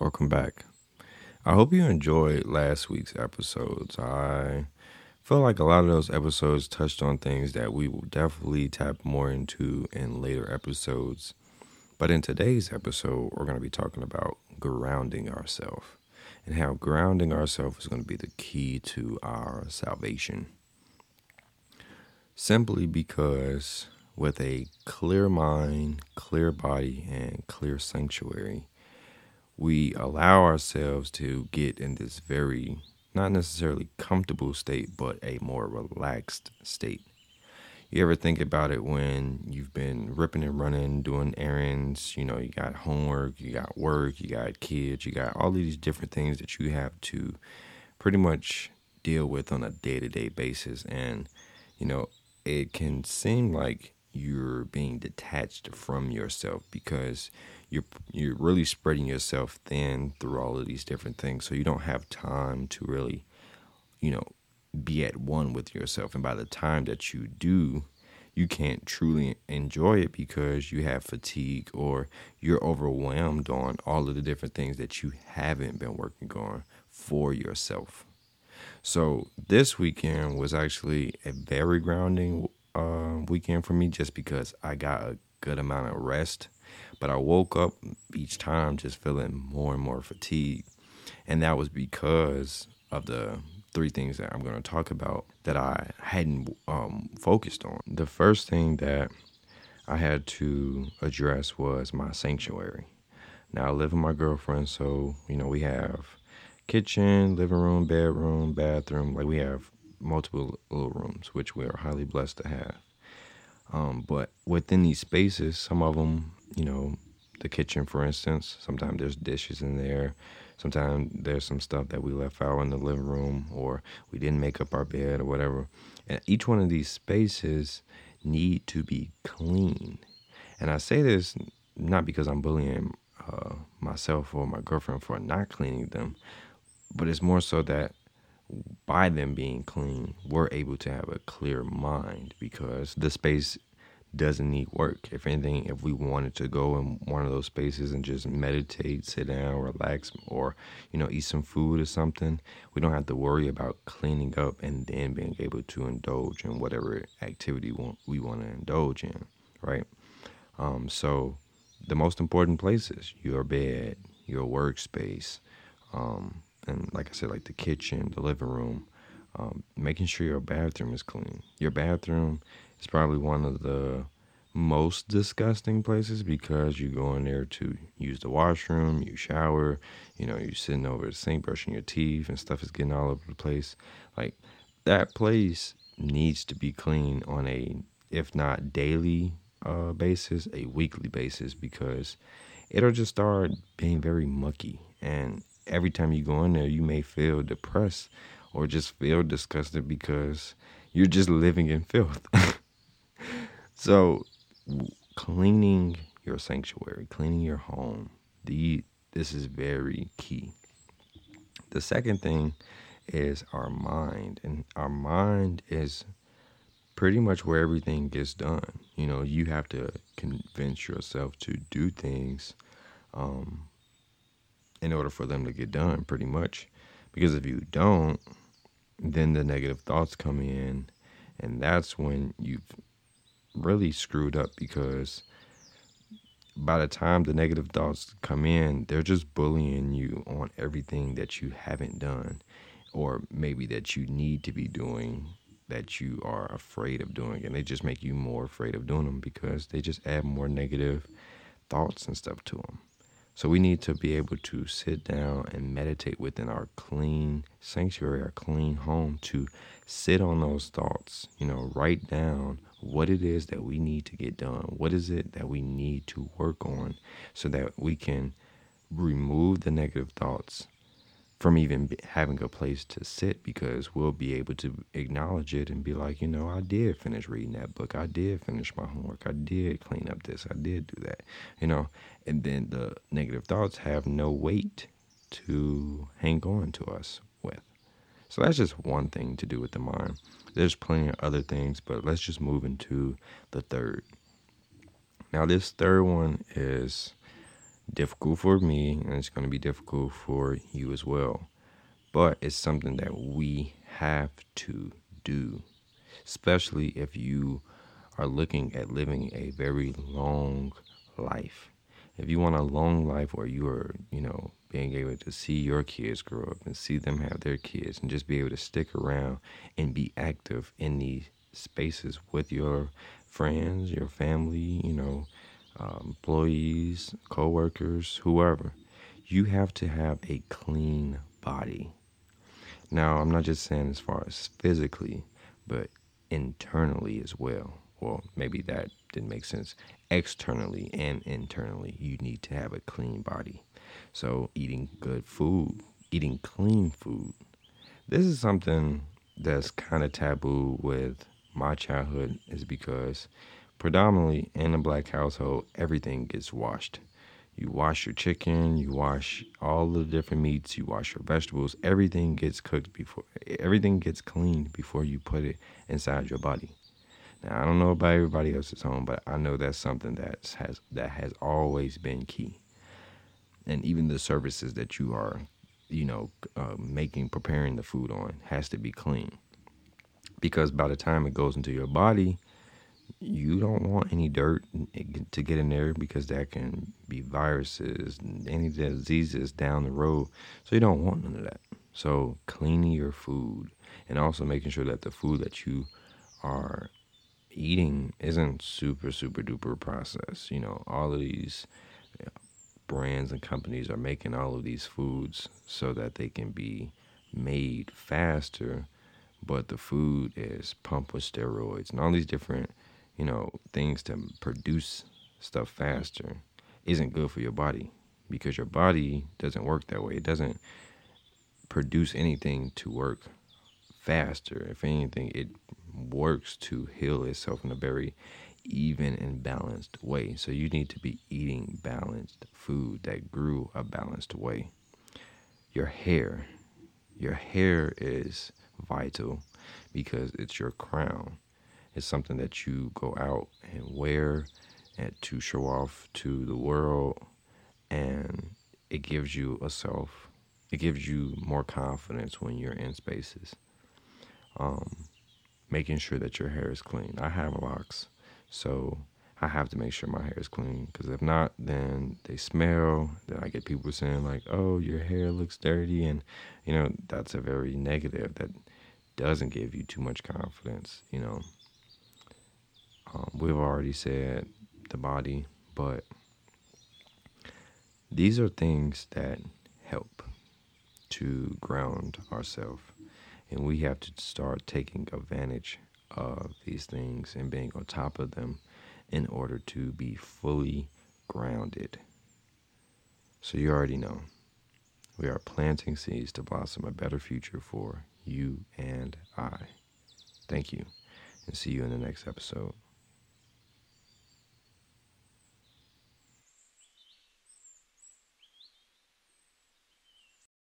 welcome back. I hope you enjoyed last week's episodes. I feel like a lot of those episodes touched on things that we will definitely tap more into in later episodes. But in today's episode, we're going to be talking about grounding ourselves and how grounding ourselves is going to be the key to our salvation. Simply because with a clear mind, clear body, and clear sanctuary, we allow ourselves to get in this very, not necessarily comfortable state, but a more relaxed state. You ever think about it when you've been ripping and running, doing errands? You know, you got homework, you got work, you got kids, you got all these different things that you have to pretty much deal with on a day to day basis. And, you know, it can seem like you're being detached from yourself because you're you're really spreading yourself thin through all of these different things. So you don't have time to really you know be at one with yourself. And by the time that you do you can't truly enjoy it because you have fatigue or you're overwhelmed on all of the different things that you haven't been working on for yourself. So this weekend was actually a very grounding uh, weekend for me just because I got a good amount of rest but I woke up each time just feeling more and more fatigued. And that was because of the three things that I'm going to talk about that I hadn't um, focused on. The first thing that I had to address was my sanctuary. Now I live with my girlfriend, so you know we have kitchen, living room, bedroom, bathroom. Like we have multiple little rooms, which we are highly blessed to have. Um, but within these spaces, some of them you know, the kitchen, for instance. Sometimes there's dishes in there. Sometimes there's some stuff that we left out in the living room or we didn't make up our bed or whatever. And each one of these spaces need to be clean. And I say this not because I'm bullying uh, myself or my girlfriend for not cleaning them, but it's more so that by them being clean, we're able to have a clear mind because the space doesn't need work. If anything, if we wanted to go in one of those spaces and just meditate, sit down, relax, or you know, eat some food or something, we don't have to worry about cleaning up and then being able to indulge in whatever activity we want to indulge in, right? Um, so, the most important places: your bed, your workspace, um, and like I said, like the kitchen, the living room. Um, making sure your bathroom is clean. Your bathroom is probably one of the most disgusting places because you go in there to use the washroom, you shower, you know, you're sitting over the sink brushing your teeth and stuff is getting all over the place. Like that place needs to be clean on a if not daily uh, basis, a weekly basis because it'll just start being very mucky and every time you go in there you may feel depressed or just feel disgusted because you're just living in filth. So, cleaning your sanctuary, cleaning your home, the this is very key. The second thing is our mind, and our mind is pretty much where everything gets done. You know, you have to convince yourself to do things um, in order for them to get done, pretty much. Because if you don't, then the negative thoughts come in, and that's when you've really screwed up because by the time the negative thoughts come in, they're just bullying you on everything that you haven't done or maybe that you need to be doing that you are afraid of doing. And they just make you more afraid of doing them because they just add more negative thoughts and stuff to them. So we need to be able to sit down and meditate within our clean sanctuary, our clean home, to sit on those thoughts, you know, write down what it is that we need to get done. What is it that we need to work on so that we can remove the negative thoughts from even having a place to sit because we'll be able to acknowledge it and be like, you know, I did finish reading that book. I did finish my homework. I did clean up this. I did do that. You know, and then the negative thoughts have no weight to hang on to us with. So that's just one thing to do with the mind. There's plenty of other things, but let's just move into the third. Now, this third one is difficult for me and it's going to be difficult for you as well. But it's something that we have to do, especially if you are looking at living a very long life. If you want a long life where you are, you know, being able to see your kids grow up and see them have their kids and just be able to stick around and be active in these spaces with your friends, your family, you know, uh, employees, co-workers, whoever. You have to have a clean body. Now, I'm not just saying as far as physically, but internally as well. Well, maybe that didn't make sense. Externally and internally, you need to have a clean body. So, eating good food, eating clean food. This is something that's kind of taboo with my childhood is because predominantly in a black household, everything gets washed. You wash your chicken, you wash all the different meats, you wash your vegetables, everything gets cooked before everything gets cleaned before you put it inside your body. Now I don't know about everybody else's home, but I know that's something that has that has always been key. And even the surfaces that you are, you know, uh, making preparing the food on has to be clean because by the time it goes into your body, you don't want any dirt eh, to get in there because that can be viruses and any diseases down the road. So you don't want none of that. So cleaning your food and also making sure that the food that you are eating isn't super super duper processed. You know, all of these eh, brands and companies are making all of these foods so that they can be made faster but the food is pumped with steroids and all these different, you know, things to produce stuff faster isn't good for your body because your body doesn't work that way. It doesn't produce anything to work faster. If anything, it works to heal itself in a very even and balanced way. So you need to be eating balanced food that grew a balanced way. Your hair, your hair is vital because it's your crown. It's something that you go out and wear and to show off to the world and it gives you a self it gives you more confidence when you're in spaces um, making sure that your hair is clean i have locks so i have to make sure my hair is clean because if not then they smell then i get people saying like oh your hair looks dirty and you know that's a very negative that doesn't give you too much confidence, you know. Um, we've already said the body, but these are things that help to ground ourselves. And we have to start taking advantage of these things and being on top of them in order to be fully grounded. So you already know. We are planting seeds to blossom a better future for you and I. Thank you, and see you in the next episode.